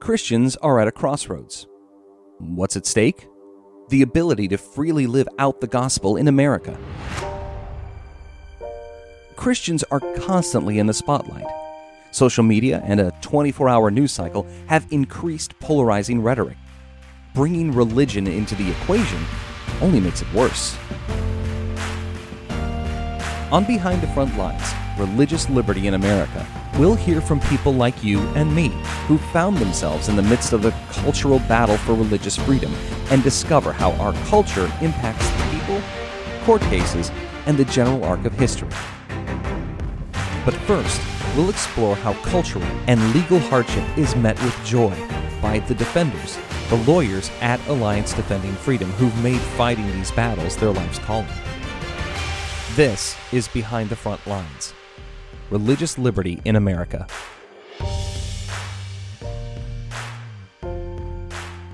Christians are at a crossroads. What's at stake? The ability to freely live out the gospel in America. Christians are constantly in the spotlight. Social media and a 24 hour news cycle have increased polarizing rhetoric. Bringing religion into the equation only makes it worse. On Behind the Front Lines Religious Liberty in America, we'll hear from people like you and me who found themselves in the midst of the cultural battle for religious freedom and discover how our culture impacts people, court cases, and the general arc of history. But first, we'll explore how cultural and legal hardship is met with joy by the defenders, the lawyers at Alliance Defending Freedom who've made fighting these battles their life's calling. This is Behind the Front Lines Religious Liberty in America.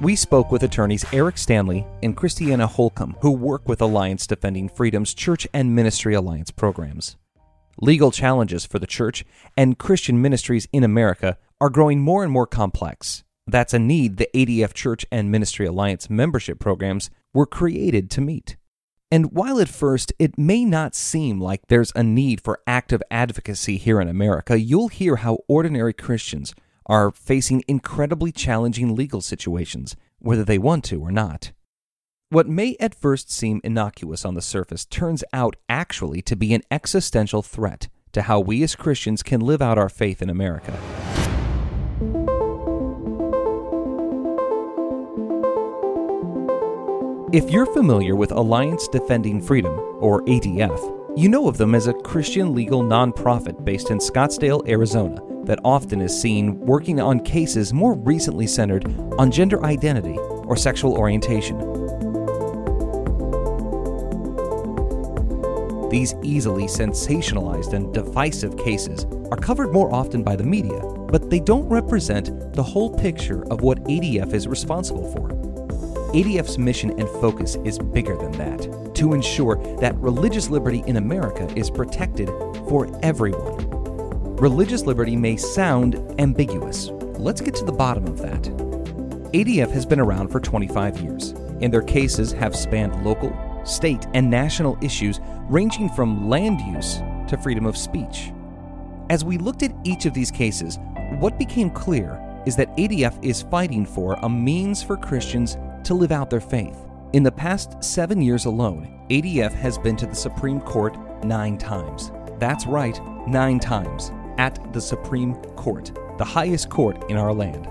We spoke with attorneys Eric Stanley and Christiana Holcomb, who work with Alliance Defending Freedom's Church and Ministry Alliance programs. Legal challenges for the church and Christian ministries in America are growing more and more complex. That's a need the ADF Church and Ministry Alliance membership programs were created to meet. And while at first it may not seem like there's a need for active advocacy here in America, you'll hear how ordinary Christians are facing incredibly challenging legal situations, whether they want to or not. What may at first seem innocuous on the surface turns out actually to be an existential threat to how we as Christians can live out our faith in America. If you're familiar with Alliance Defending Freedom, or ADF, you know of them as a Christian legal nonprofit based in Scottsdale, Arizona, that often is seen working on cases more recently centered on gender identity or sexual orientation. These easily sensationalized and divisive cases are covered more often by the media, but they don't represent the whole picture of what ADF is responsible for. ADF's mission and focus is bigger than that to ensure that religious liberty in America is protected for everyone. Religious liberty may sound ambiguous. Let's get to the bottom of that. ADF has been around for 25 years, and their cases have spanned local, state, and national issues ranging from land use to freedom of speech. As we looked at each of these cases, what became clear is that ADF is fighting for a means for Christians to live out their faith. In the past seven years alone, ADF has been to the Supreme Court nine times. That's right, nine times, at the Supreme Court, the highest court in our land.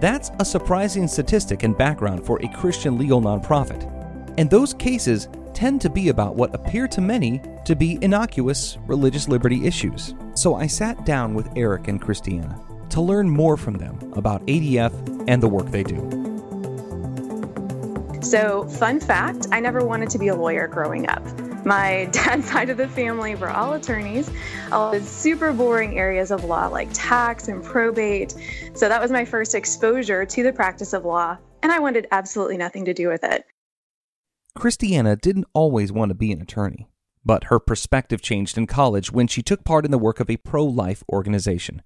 That's a surprising statistic and background for a Christian legal nonprofit. And those cases tend to be about what appear to many to be innocuous religious liberty issues. So I sat down with Eric and Christiana to learn more from them about ADF and the work they do. So, fun fact I never wanted to be a lawyer growing up. My dad's side of the family were all attorneys, all the super boring areas of law like tax and probate. So, that was my first exposure to the practice of law, and I wanted absolutely nothing to do with it. Christiana didn't always want to be an attorney, but her perspective changed in college when she took part in the work of a pro life organization.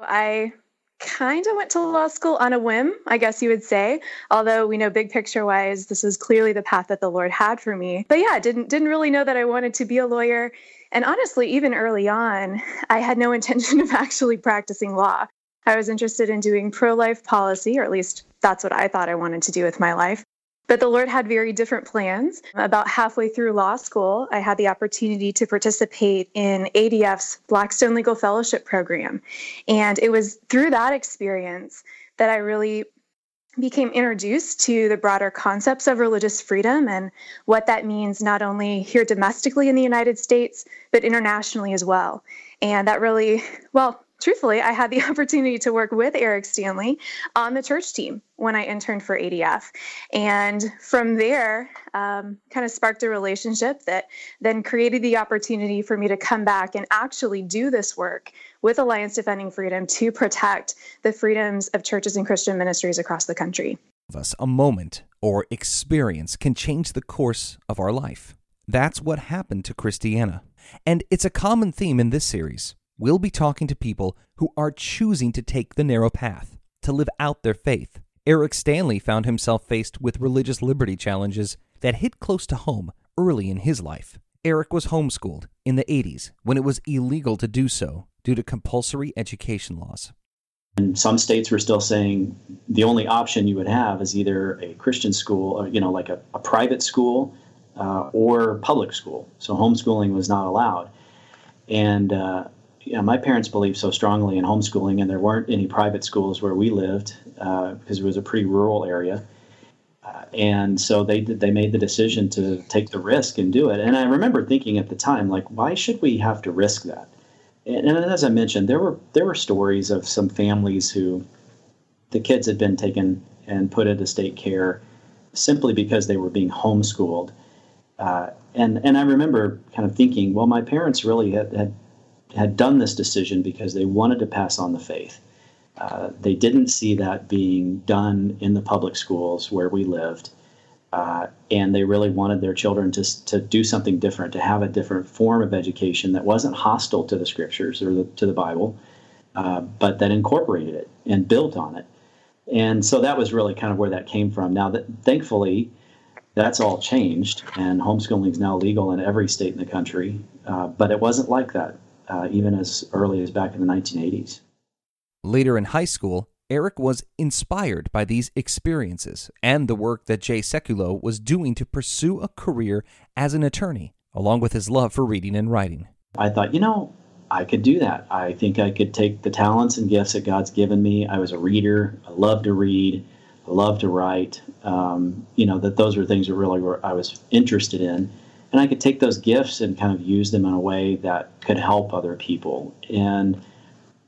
I kind of went to law school on a whim, I guess you would say. Although we know big picture wise, this was clearly the path that the Lord had for me. But yeah, didn't didn't really know that I wanted to be a lawyer. And honestly, even early on, I had no intention of actually practicing law. I was interested in doing pro life policy, or at least that's what I thought I wanted to do with my life. But the Lord had very different plans. About halfway through law school, I had the opportunity to participate in ADF's Blackstone Legal Fellowship program. And it was through that experience that I really became introduced to the broader concepts of religious freedom and what that means not only here domestically in the United States, but internationally as well. And that really, well, truthfully, I had the opportunity to work with Eric Stanley on the church team when I interned for ADF. And from there, um, kind of sparked a relationship that then created the opportunity for me to come back and actually do this work with Alliance Defending Freedom to protect the freedoms of churches and Christian ministries across the country. Us, a moment or experience can change the course of our life. That's what happened to Christiana. And it's a common theme in this series we'll be talking to people who are choosing to take the narrow path, to live out their faith. Eric Stanley found himself faced with religious liberty challenges that hit close to home early in his life. Eric was homeschooled in the 80s when it was illegal to do so due to compulsory education laws. And some states were still saying the only option you would have is either a Christian school, or, you know, like a, a private school uh, or public school. So homeschooling was not allowed. And uh, you know, my parents believed so strongly in homeschooling, and there weren't any private schools where we lived uh, because it was a pretty rural area. Uh, and so they did, they made the decision to take the risk and do it. And I remember thinking at the time, like, why should we have to risk that? And, and as I mentioned, there were there were stories of some families who the kids had been taken and put into state care simply because they were being homeschooled. Uh, and and I remember kind of thinking, well, my parents really had, had had done this decision because they wanted to pass on the faith. Uh, they didn't see that being done in the public schools where we lived, uh, and they really wanted their children to to do something different, to have a different form of education that wasn't hostile to the scriptures or the, to the Bible, uh, but that incorporated it and built on it. And so that was really kind of where that came from. Now that thankfully that's all changed, and homeschooling is now legal in every state in the country. Uh, but it wasn't like that uh, even as early as back in the 1980s. Later in high school, Eric was inspired by these experiences and the work that Jay Sekulow was doing to pursue a career as an attorney, along with his love for reading and writing. I thought, you know, I could do that. I think I could take the talents and gifts that God's given me. I was a reader. I love to read. I love to write. Um, you know, that those were things that really were I was interested in and I could take those gifts and kind of use them in a way that could help other people. And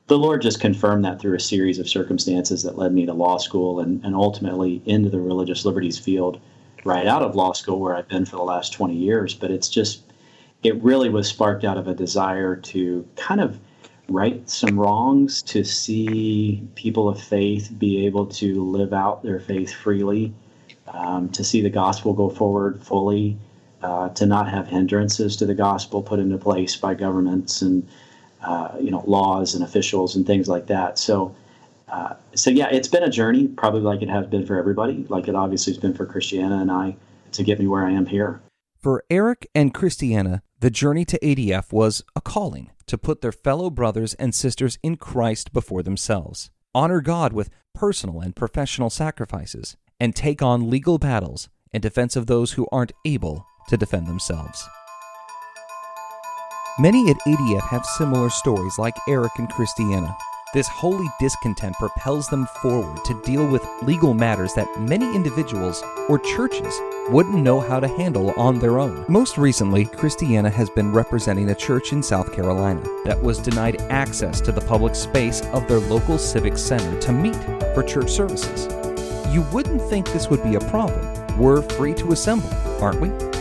the Lord just confirmed that through a series of circumstances that led me to law school and, and ultimately into the religious liberties field right out of law school where I've been for the last 20 years. But it's just, it really was sparked out of a desire to kind of right some wrongs, to see people of faith be able to live out their faith freely, um, to see the gospel go forward fully uh, to not have hindrances to the gospel put into place by governments and uh, you know laws and officials and things like that. So, uh, so yeah, it's been a journey, probably like it has been for everybody, like it obviously has been for Christiana and I to get me where I am here. For Eric and Christiana, the journey to ADF was a calling to put their fellow brothers and sisters in Christ before themselves, honor God with personal and professional sacrifices, and take on legal battles in defense of those who aren't able to defend themselves. Many at ADF have similar stories like Eric and Christiana. This holy discontent propels them forward to deal with legal matters that many individuals or churches wouldn't know how to handle on their own. Most recently, Christiana has been representing a church in South Carolina that was denied access to the public space of their local civic center to meet for church services. You wouldn't think this would be a problem. We're free to assemble, aren't we?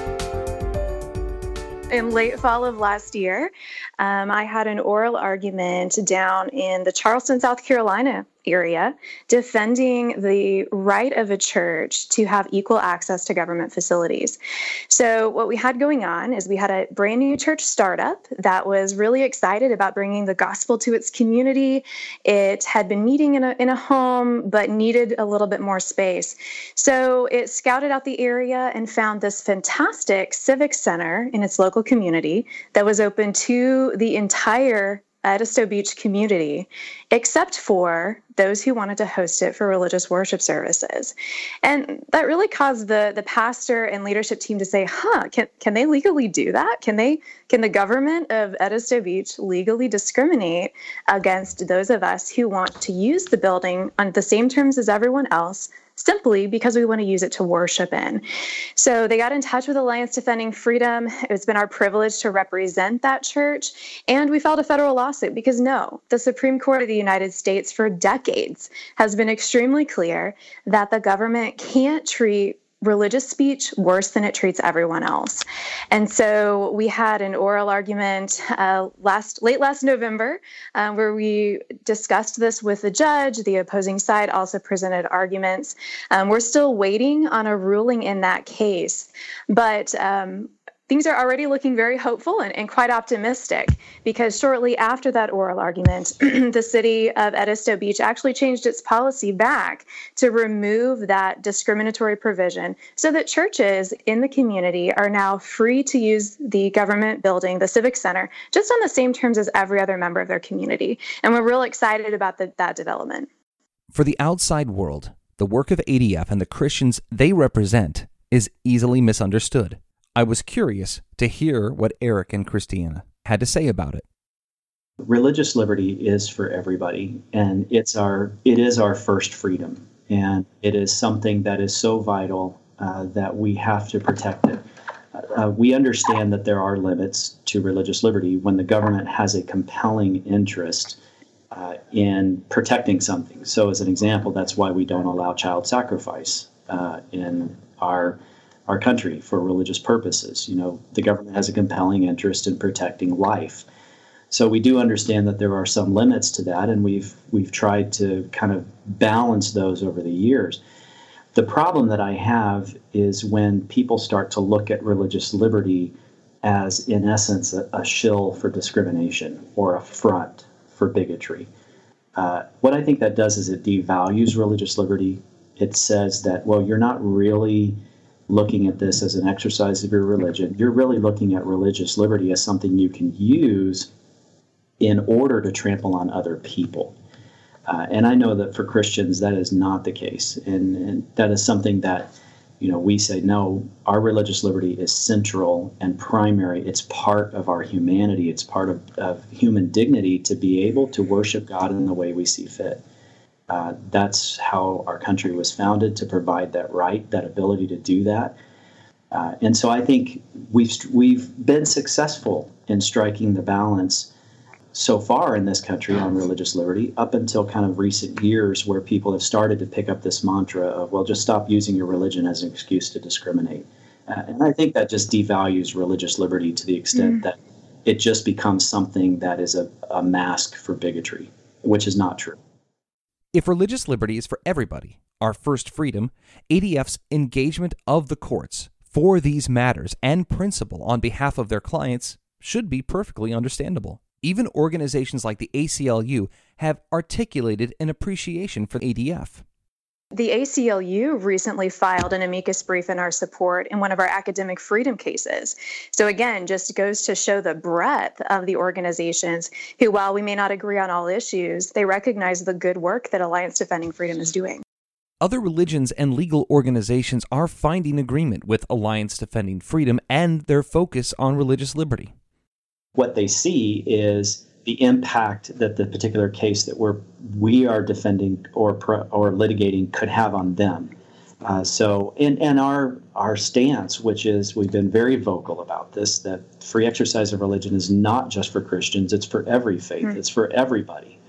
In late fall of last year, um, I had an oral argument down in the Charleston, South Carolina area defending the right of a church to have equal access to government facilities. So, what we had going on is we had a brand new church startup that was really excited about bringing the gospel to its community. It had been meeting in a, in a home, but needed a little bit more space. So, it scouted out the area and found this fantastic civic center in its local community that was open to the entire Edisto Beach community, except for those who wanted to host it for religious worship services. And that really caused the, the pastor and leadership team to say, huh, can, can they legally do that? Can they can the government of Edisto Beach legally discriminate against those of us who want to use the building on the same terms as everyone else simply because we want to use it to worship in. So they got in touch with Alliance Defending Freedom. It's been our privilege to represent that church. And we filed a federal lawsuit because no, the Supreme Court of the United States for decades has been extremely clear that the government can't treat religious speech worse than it treats everyone else. And so we had an oral argument uh, last late last November uh, where we discussed this with the judge. The opposing side also presented arguments. Um, we're still waiting on a ruling in that case, but um, things are already looking very hopeful and, and quite optimistic because shortly after that oral argument, the city of Edisto Beach actually changed its policy back to remove that discriminatory provision so that churches in the community are now free to use the government building, the Civic Center, just on the same terms as every other member of their community. And we're real excited about the, that development. For the outside world, the work of ADF and the Christians they represent is easily misunderstood. I was curious to hear what Eric and Christiana had to say about it. Religious liberty is for everybody, and it's our it is our first freedom, and it is something that is so vital uh, that we have to protect it. Uh, we understand that there are limits to religious liberty when the government has a compelling interest uh, in protecting something. So, as an example, that's why we don't allow child sacrifice uh, in our our country for religious purposes. You know, the government has a compelling interest in protecting life. So we do understand that there are some limits to that, and we've we've tried to kind of balance those over the years. The problem that I have is when people start to look at religious liberty as, in essence, a, a shill for discrimination or a front for bigotry. Uh, what I think that does is it devalues religious liberty. It says that, well, you're not really looking at this as an exercise of your religion. You're really looking at religious liberty as something you can use in order to trample on other people. Uh, and I know that for Christians, that is not the case. And, and that is something that, you know, we say, no, our religious liberty is central and primary. It's part of our humanity, it's part of, of human dignity to be able to worship God in the way we see fit. Uh, that's how our country was founded to provide that right, that ability to do that. Uh, and so I think we've we've been successful in striking the balance so far in this country on religious liberty up until kind of recent years where people have started to pick up this mantra of well just stop using your religion as an excuse to discriminate uh, and i think that just devalues religious liberty to the extent mm. that it just becomes something that is a, a mask for bigotry which is not true if religious liberty is for everybody, our first freedom, ADF's engagement of the courts for these matters and principle on behalf of their clients should be perfectly understandable. Even organizations like the ACLU have articulated an appreciation for ADF. The ACLU recently filed an amicus brief in our support in one of our academic freedom cases. So, again, just goes to show the breadth of the organizations who, while we may not agree on all issues, they recognize the good work that Alliance Defending Freedom is doing. Other religions and legal organizations are finding agreement with Alliance Defending Freedom and their focus on religious liberty. What they see is the impact that the particular case that we're we are defending or or litigating could have on them. Uh, so, and and our our stance, which is we've been very vocal about this, that free exercise of religion is not just for Christians; it's for every faith, it's for everybody.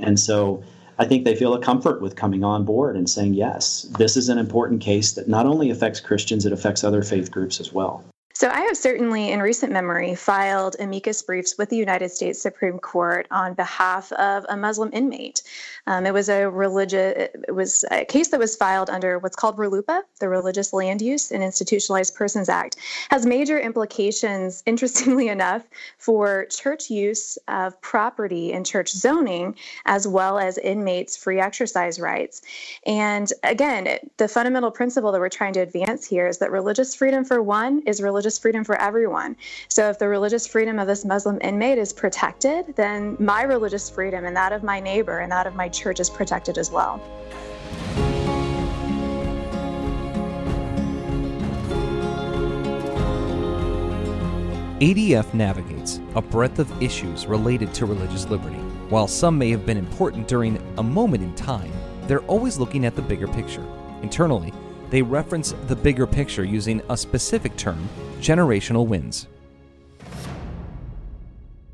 And so, I think they feel a comfort with coming on board and saying, yes, this is an important case that not only affects Christians, it affects other faith groups as well. So, I have certainly, in recent memory, filed amicus briefs with the United States Supreme Court on behalf of a Muslim inmate. Um, it was a religious, it was a case that was filed under what's called RLUIPA, the Religious Land Use and Institutionalized Persons Act, has major implications, interestingly enough, for church use of property and church zoning, as well as inmates' free exercise rights. And again, the fundamental principle that we're trying to advance here is that religious freedom, for one, is religious religious freedom for everyone. So if the religious freedom of this Muslim inmate is protected, then my religious freedom and that of my neighbor and that of my church is protected as well. ADF navigates a breadth of issues related to religious liberty. While some may have been important during a moment in time, they're always looking at the bigger picture. Internally, they reference the bigger picture using a specific term generational wins.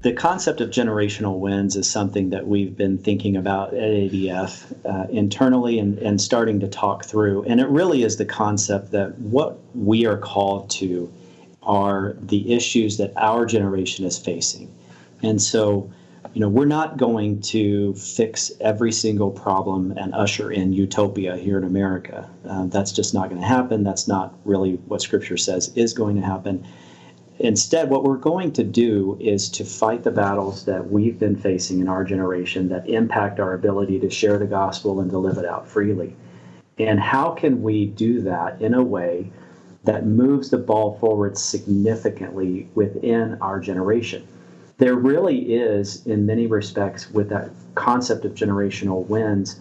The concept of generational wins is something that we've been thinking about at ADF uh, internally and, and starting to talk through. And it really is the concept that what we are called to are the issues that our generation is facing. And so you know, we're not going to fix every single problem and usher in utopia here in America. Uh, that's just not going to happen. That's not really what Scripture says is going to happen. Instead, what we're going to do is to fight the battles that we've been facing in our generation that impact our ability to share the gospel and to live it out freely. And how can we do that in a way that moves the ball forward significantly within our generation? There really is, in many respects, with that concept of generational wins,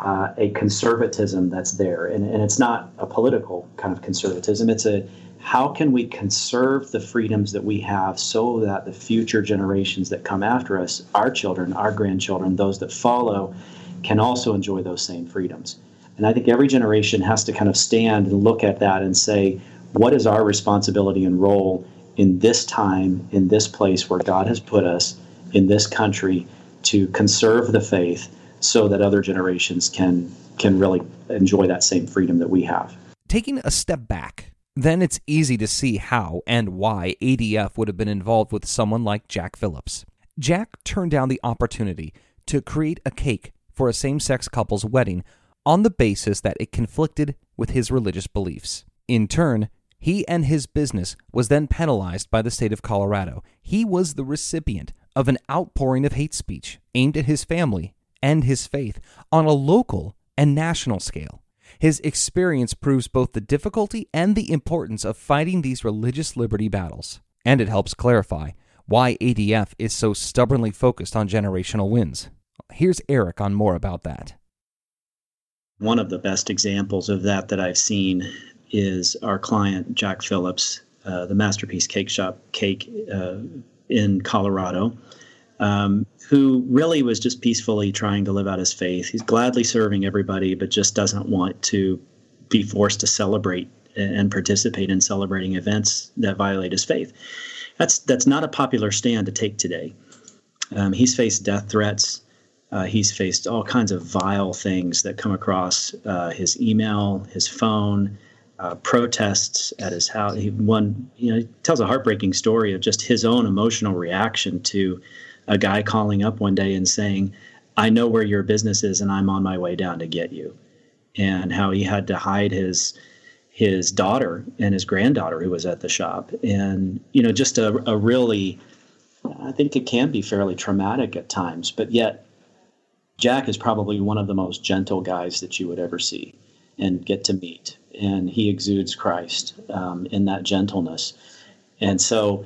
uh, a conservatism that's there. And, and it's not a political kind of conservatism, it's a how can we conserve the freedoms that we have so that the future generations that come after us, our children, our grandchildren, those that follow, can also enjoy those same freedoms? And I think every generation has to kind of stand and look at that and say, what is our responsibility and role in this time, in this place where God has put us, in this country, to conserve the faith so that other generations can can really enjoy that same freedom that we have. Taking a step back, then it's easy to see how and why ADF would have been involved with someone like Jack Phillips. Jack turned down the opportunity to create a cake for a same sex couple's wedding on the basis that it conflicted with his religious beliefs. In turn, he and his business was then penalized by the state of Colorado. He was the recipient of an outpouring of hate speech aimed at his family and his faith on a local and national scale. His experience proves both the difficulty and the importance of fighting these religious liberty battles, and it helps clarify why ADF is so stubbornly focused on generational wins. Here's Eric on more about that. One of the best examples of that that I've seen is our client, Jack Phillips, uh, the Masterpiece Cake Shop Cake uh, in Colorado um, who really was just peacefully trying to live out his faith. He's gladly serving everybody, but just doesn't want to be forced to celebrate and participate in celebrating events that violate his faith. That's that's not a popular stand to take today. Um, he's faced death threats. Uh, he's faced all kinds of vile things that come across uh, his email, his phone, uh, protests at his house. He one, you know, he tells a heartbreaking story of just his own emotional reaction to a guy calling up one day and saying, I know where your business is and I'm on my way down to get you. And how he had to hide his his daughter and his granddaughter who was at the shop. And, you know, just a, a really I think it can be fairly traumatic at times, but yet Jack is probably one of the most gentle guys that you would ever see and get to meet. And he exudes Christ um, in that gentleness. And so,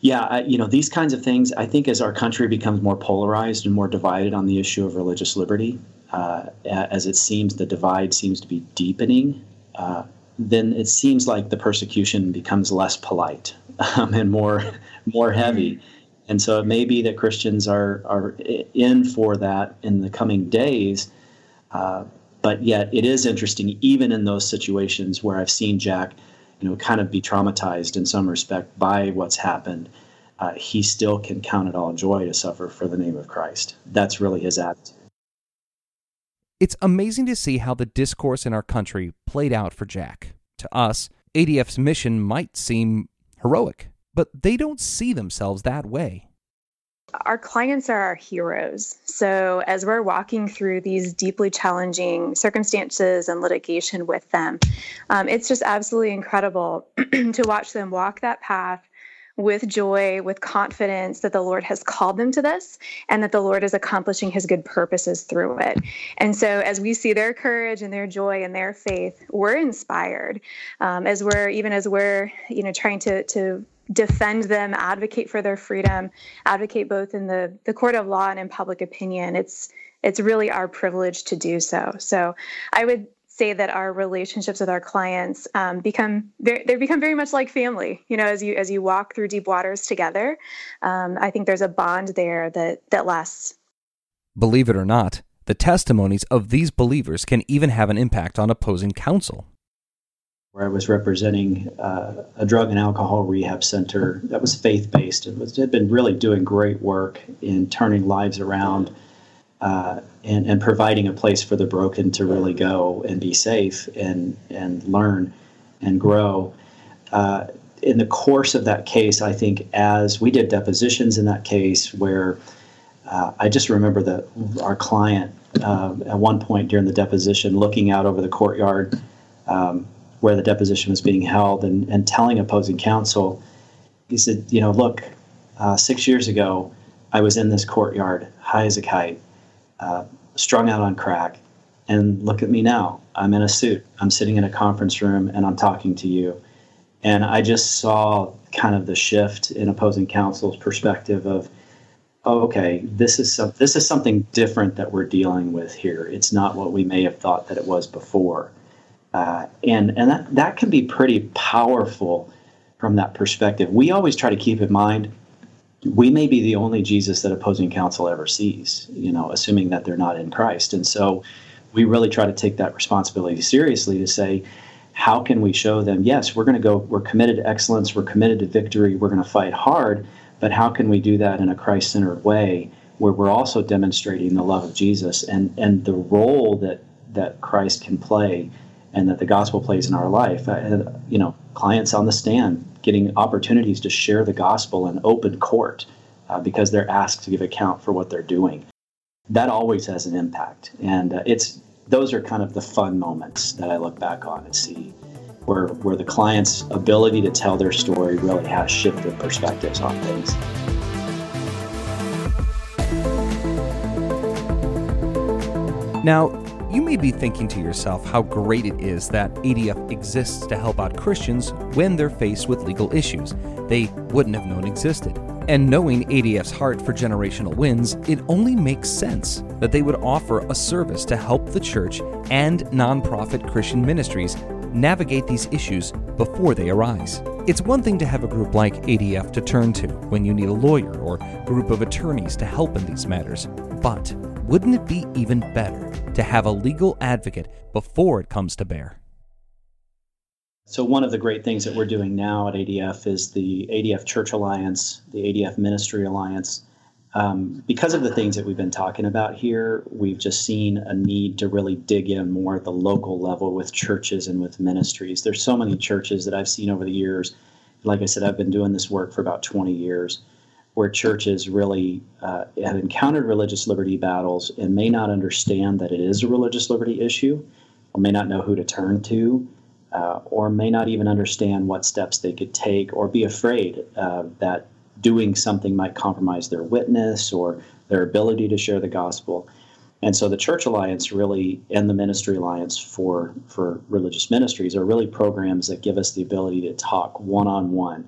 yeah, I, you know, these kinds of things, I think as our country becomes more polarized and more divided on the issue of religious liberty, uh, as it seems the divide seems to be deepening, uh, then it seems like the persecution becomes less polite um, and more more heavy. And so it may be that Christians are, are in for that in the coming days. Uh, but yet it is interesting, even in those situations where I've seen Jack you know, kind of be traumatized in some respect by what's happened, uh, he still can count it all joy to suffer for the name of Christ. That's really his attitude. It's amazing to see how the discourse in our country played out for Jack. To us, ADF's mission might seem heroic, but they don't see themselves that way our clients are our heroes. So, as we're walking through these deeply challenging circumstances and litigation with them, um, it's just absolutely incredible to watch them walk that path with joy, with confidence that the Lord has called them to this and that the Lord is accomplishing his good purposes through it. And so, as we see their courage and their joy and their faith, we're inspired um, as we're, even as we're, you know, trying to, to defend them, advocate for their freedom, advocate both in the, the court of law and in public opinion. It's it's really our privilege to do so. So I would say that our relationships with our clients um, become they become very much like family. You know, as you as you walk through deep waters together, um, I think there's a bond there that that lasts. Believe it or not, the testimonies of these believers can even have an impact on opposing counsel where I was representing uh, a drug and alcohol rehab center that was faith based and was, had been really doing great work in turning lives around uh, and, and providing a place for the broken to really go and be safe and, and learn and grow. Uh, in the course of that case, I think as we did depositions in that case, where uh, I just remember that our client uh, at one point during the deposition looking out over the courtyard. Um, where the deposition was being held and, and telling opposing counsel, He said, You know, look, uh, six years ago, I was in this courtyard, high as a kite, uh, strung out on crack. And look at me now. I'm in a suit. I'm sitting in a conference room and I'm talking to you. And I just saw kind of the shift in opposing counsel's perspective of, oh, okay, this is some, this is something different that we're dealing with here. It's not what we may have thought that it was before. Uh, and and that, that can be pretty powerful from that perspective. We always try to keep in mind we may be the only Jesus that opposing counsel ever sees, you know, assuming that they're not in Christ. And so we really try to take that responsibility seriously to say, how can we show them, yes, we're going to go, we're committed to excellence, we're committed to victory, we're going to fight hard, but how can we do that in a Christ centered way where we're also demonstrating the love of Jesus and, and the role that, that Christ can play and that the gospel plays in our life? Uh, you know, clients on the stand getting opportunities to share the gospel in open court uh, because they're asked to give account for what they're doing. That always has an impact, and uh, it's those are kind of the fun moments that I look back on and see where where the client's ability to tell their story really has shifted perspectives on things. Now, you may be thinking to yourself how great it is that ADF exists to help out Christians when they're faced with legal issues they wouldn't have known existed. And knowing ADF's heart for generational wins, it only makes sense that they would offer a service to help the church and nonprofit Christian ministries navigate these issues before they arise. It's one thing to have a group like ADF to turn to when you need a lawyer or group of attorneys to help in these matters, but wouldn't it be even better to have a legal advocate before it comes to bear? So, one of the great things that we're doing now at ADF is the ADF Church Alliance, the ADF Ministry Alliance. Um, because of the things that we've been talking about here, we've just seen a need to really dig in more at the local level with churches and with ministries. There's so many churches that I've seen over the years. Like I said, I've been doing this work for about 20 years where churches really uh, have encountered religious liberty battles and may not understand that it is a religious liberty issue, or may not know who to turn to, uh, or may not even understand what steps they could take, or be afraid uh, that doing something might compromise their witness or their ability to share the gospel. And so the Church Alliance really and the Ministry Alliance for, for religious ministries are really programs that give us the ability to talk one on one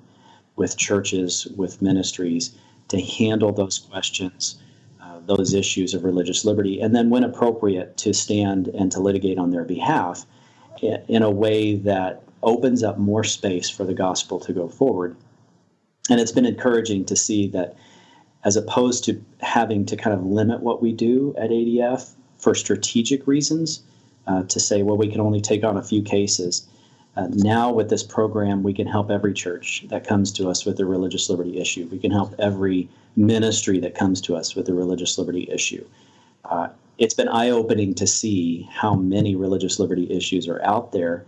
with churches, with ministries to handle those questions, uh, those issues of religious liberty, and then, when appropriate, to stand and to litigate on their behalf in a way that opens up more space for the gospel to go forward. And it's been encouraging to see that as opposed to having to kind of limit what we do at ADF for strategic reasons, uh, to say, well, we can only take on a few cases. Uh, now, with this program, we can help every church that comes to us with a religious liberty issue. We can help every ministry that comes to us with a religious liberty issue. Uh, it's been eye opening to see how many religious liberty issues are out there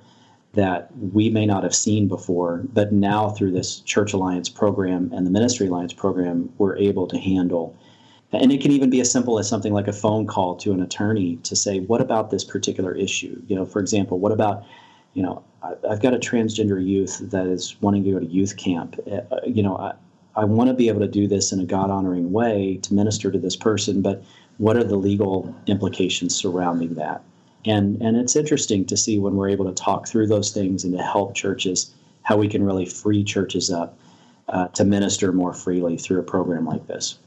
that we may not have seen before, but now through this Church Alliance program and the Ministry Alliance program, we're able to handle. And it can even be as simple as something like a phone call to an attorney to say, what about this particular issue? You know, for example, what about you know, I, have got a transgender youth that is wanting to go to youth camp. Uh, you know, I, I want to be able to do this in a God honoring way to minister to this person, but what are the legal implications surrounding that? And, and it's interesting to see when we're able to talk through those things and to help churches how we can really free churches up uh, to minister more freely through a program like this.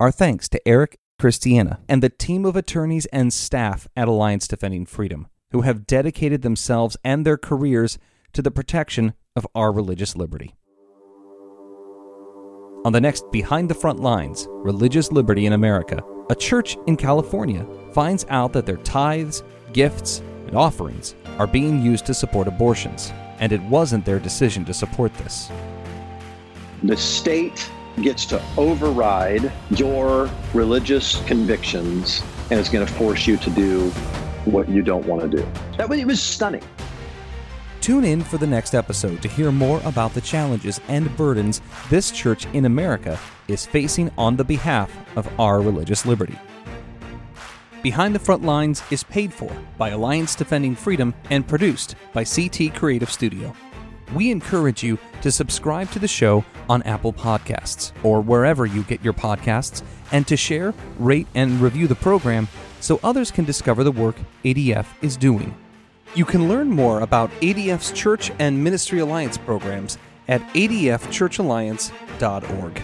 Our thanks to Eric Christiana and the team of attorneys and staff at Alliance Defending Freedom who have dedicated themselves and their careers to the protection of our religious liberty. On the next Behind the Front Lines Religious Liberty in America, a church in California finds out that their tithes, gifts, and offerings are being used to support abortions, and it wasn't their decision to support this. The state gets to override your religious convictions and is going to force you to do what you don't want to do. That was, it was stunning. Tune in for the next episode to hear more about the challenges and burdens this church in America is facing on the behalf of our religious liberty. Behind the Front Lines is paid for by Alliance Defending Freedom and produced by CT Creative Studio. we encourage you to subscribe to the show on Apple Podcasts or wherever you get your podcasts and to share, rate, and review the program so others can discover the work ADF is doing. You can learn more about ADF's Church and Ministry Alliance programs at adfchurchalliance.org.